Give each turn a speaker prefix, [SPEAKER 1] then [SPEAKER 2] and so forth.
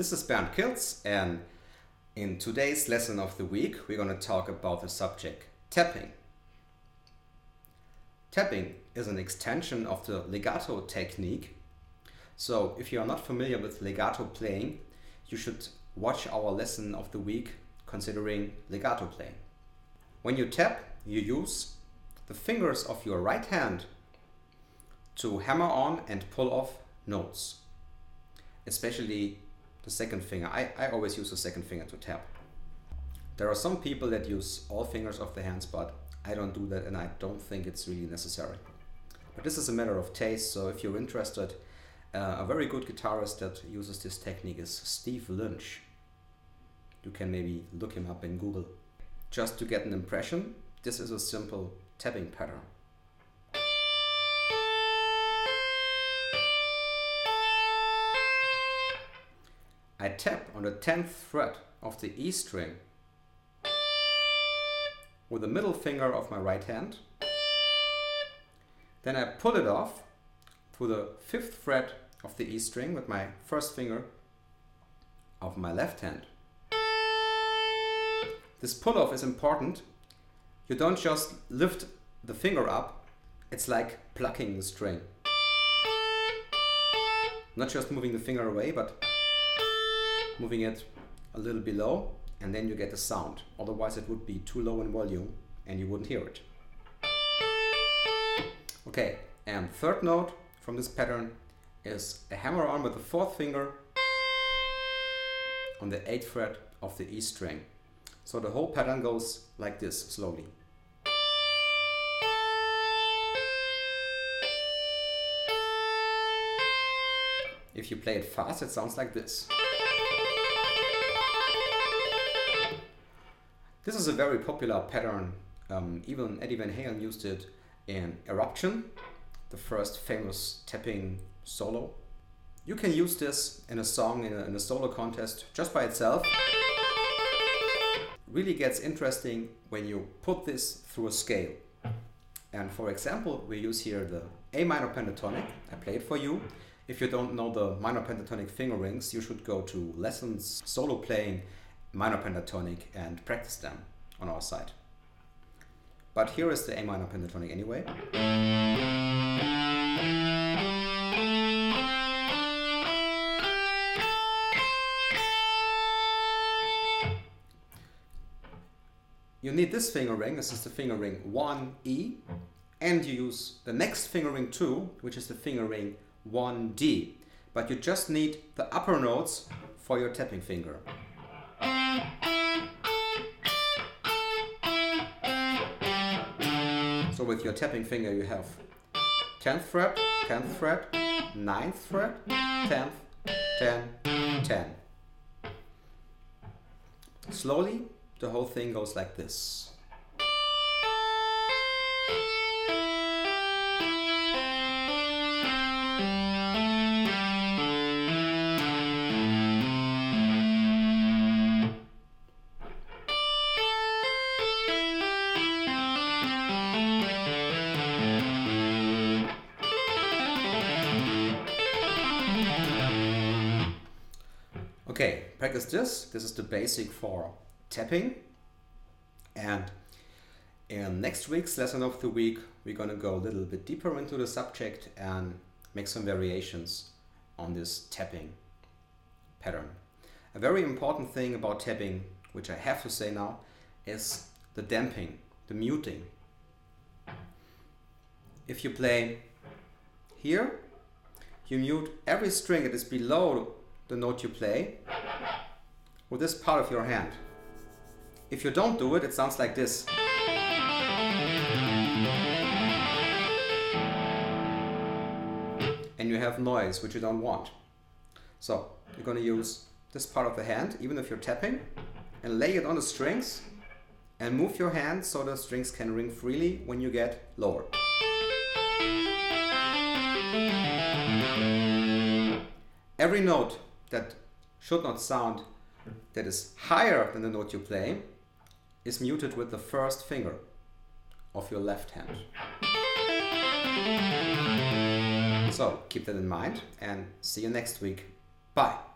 [SPEAKER 1] this is Bernd Kiltz, and in today's lesson of the week, we're going to talk about the subject tapping. Tapping is an extension of the legato technique. So, if you are not familiar with legato playing, you should watch our lesson of the week considering legato playing. When you tap, you use the fingers of your right hand to hammer on and pull off notes, especially the second finger. I, I always use the second finger to tap. There are some people that use all fingers of the hands, but I don't do that and I don't think it's really necessary. But this is a matter of taste, so if you're interested, uh, a very good guitarist that uses this technique is Steve Lynch. You can maybe look him up in Google. Just to get an impression, this is a simple tapping pattern. I tap on the 10th fret of the E string with the middle finger of my right hand. Then I pull it off to the 5th fret of the E string with my first finger of my left hand. This pull off is important. You don't just lift the finger up, it's like plucking the string. Not just moving the finger away, but moving it a little below and then you get the sound. Otherwise it would be too low in volume and you wouldn't hear it. Okay, and third note from this pattern is a hammer on with the fourth finger on the 8th fret of the E string. So the whole pattern goes like this, slowly. If you play it fast, it sounds like this. This is a very popular pattern. Um, even Eddie Van Halen used it in Eruption, the first famous tapping solo. You can use this in a song, in a, in a solo contest, just by itself. Really gets interesting when you put this through a scale. And for example, we use here the A minor pentatonic. I play it for you. If you don't know the minor pentatonic fingerings, you should go to lessons solo playing minor pentatonic and practice them on our side. But here is the A minor pentatonic anyway. You need this fingering, this is the fingering 1E, and you use the next fingering 2, which is the fingering 1D. But you just need the upper notes for your tapping finger. So with your tapping finger you have 10th fret, 10th fret, 9th fret, 10th, 10, 10. Slowly the whole thing goes like this. Okay, practice this. This is the basic for tapping. And in next week's lesson of the week, we're to go a little bit deeper into the subject and make some variations on this tapping pattern. A very important thing about tapping, which I have to say now, is the damping, the muting. If you play here, you mute every string that is below the note you play with this part of your hand. If you don't do it, it sounds like this. And you have noise, which you don't want. So you're going to use this part of the hand, even if you're tapping, and lay it on the strings and move your hand so the strings can ring freely when you get lower. Every note that should not sound that is higher than the note you play is muted with the first finger of your left hand. So keep that in mind and see you next week. Bye.